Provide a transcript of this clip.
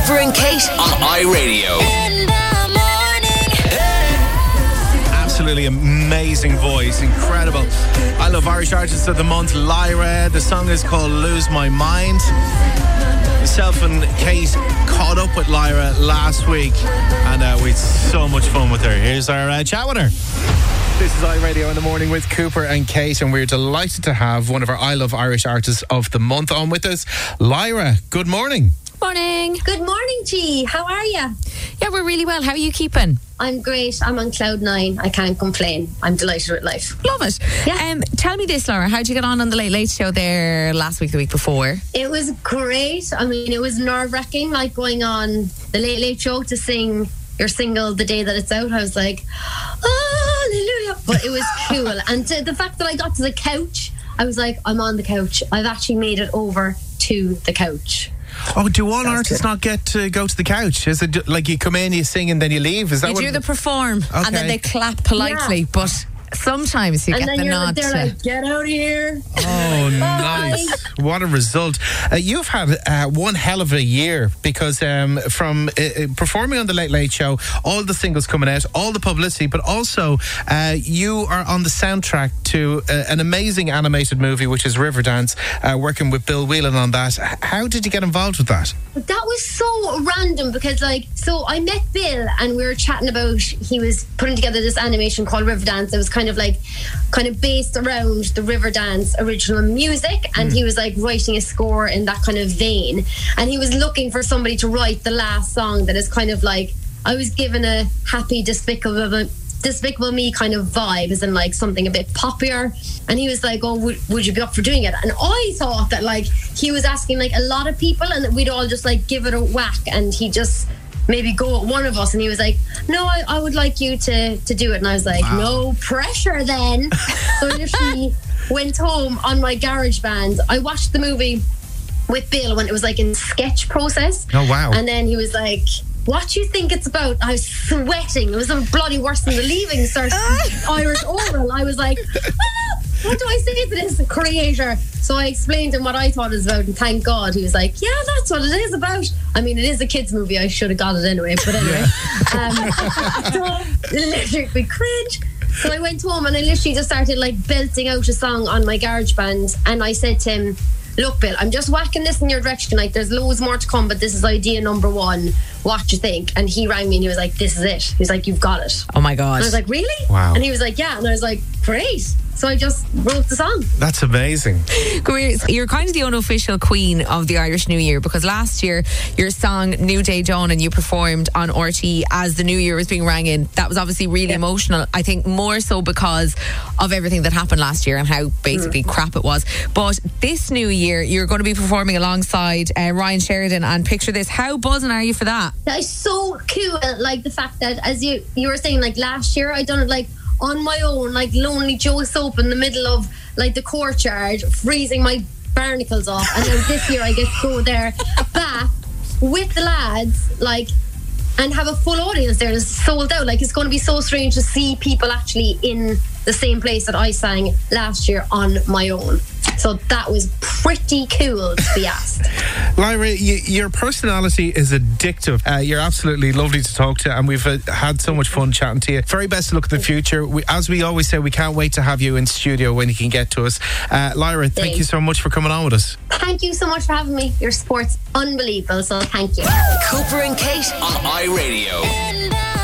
Cooper and Kayte on iRadio. Absolutely amazing voice, incredible. I love Irish artists of the month, Lyra. The song is called Lose My Mind. Myself and Kayte caught up with Lyra last week, and uh, we had so much fun with her. Here's our uh, chat with her. This is iRadio in the morning with Cooper and Kayte, and we're delighted to have one of our I Love Irish artists of the month on with us, Lyra. Good morning. Morning. Good morning, G. How are you? Yeah, we're really well. How are you keeping? I'm great. I'm on cloud nine. I can't complain. I'm delighted with life. Love it. Yeah. Um, tell me this, Laura. How'd you get on on the Late Late Show there last week, the week before? It was great. I mean, it was nerve wracking, like going on the Late Late Show to sing your single the day that it's out. I was like, hallelujah. But it was cool. and to, the fact that I got to the couch, I was like, I'm on the couch. I've actually made it over to the couch. Oh, do all artists not get to go to the couch? Is it like you come in, you sing, and then you leave? Is that You what do the perform and then they clap politely, Yeah. but sometimes you And get then the you're nod. they're to- like, get out of here. Oh, nice. What a result. Uh, you've had uh, one hell of a year because um, from uh, uh, performing on The Late Late Show, all the singles coming out, all the publicity, but also uh, you are on the soundtrack to uh, an amazing animated movie, which is Riverdance, uh, working with Bill Whelan on that. How did you get involved with that? That was so random because, like, so I met Bill and we were chatting about he was putting together this animation called Riverdance. It was kind of like, kind of based around the Riverdance original music, and he hmm. was like writing a score in that kind of vein. And he was looking for somebody to write the last song that is kind of like I was given a happy, despicable. Despicable Me kind of vibe, as in like something a bit poppier. And he was like, "Oh, would, would you be up for doing it?" And I thought that like he was asking like a lot of people, and that we'd all just like give it a whack, and he just maybe go at one of us. And he was like, "No, I, I would like you to to do it." And I was like, "No pressure, then." so I literally went home on my GarageBand. I watched the movie with Bill when it was like in sketch process. Oh, wow. And then he was like, What do you think it's about? I was sweating. It was bloody worse than the leaving cert Irish oral. I was like, "Ah, what do I say to this creator? So I explained him what I thought it was about, and thank God he was like, Yeah, that's what it is about. I mean, it is a kids' movie. I should have got it anyway, but anyway. Um, so literally cringe. So I went home and I literally just started like belting out a song on my GarageBand, and I said to him, Look, Bill, I'm just whacking this in your direction. Like, there's loads more to come, but this is idea number one. What do you think? And he rang me and he was like, This is it. He was like, You've got it. oh my God. And I was like, Really? Wow. And he was like, Yeah. And I was like, Great. So I just wrote the song. That's amazing. Career- You're kind of the unofficial queen of the Irish New Year because last year your song New Day Dawn and you performed on RTÉ as the New Year was being rang in. That was obviously really emotional. I think more so because of everything that happened last year and how basically crap it was. But this New Year you're going to be performing alongside uh, Ryan Sheridan and picture this. How buzzing are you for that? That is so cool. Like the fact that, as you you were saying, like last year I done it like on my own, like lonely Joe Soap in the middle of like the courtyard, freezing my barnacles off, and then this year I get to go there back with the lads, like. And have a full audience there. It's sold out. Like it's going to be so strange to see people actually in the same place that I sang last year on my own. So that was pretty cool to be asked. Lyra, y your personality is addictive. Uh, you're absolutely lovely to talk to, and we've uh, had so much fun chatting to you. Very best of luck in the future. We, as we always say, we can't wait to have you in studio when you can get to us. Uh, Lyra, thank Thanks. you so much for coming on with us. Thank you so much for having me. Your sport's unbelievable, so thank you. Cooper and Kayte on iRadio.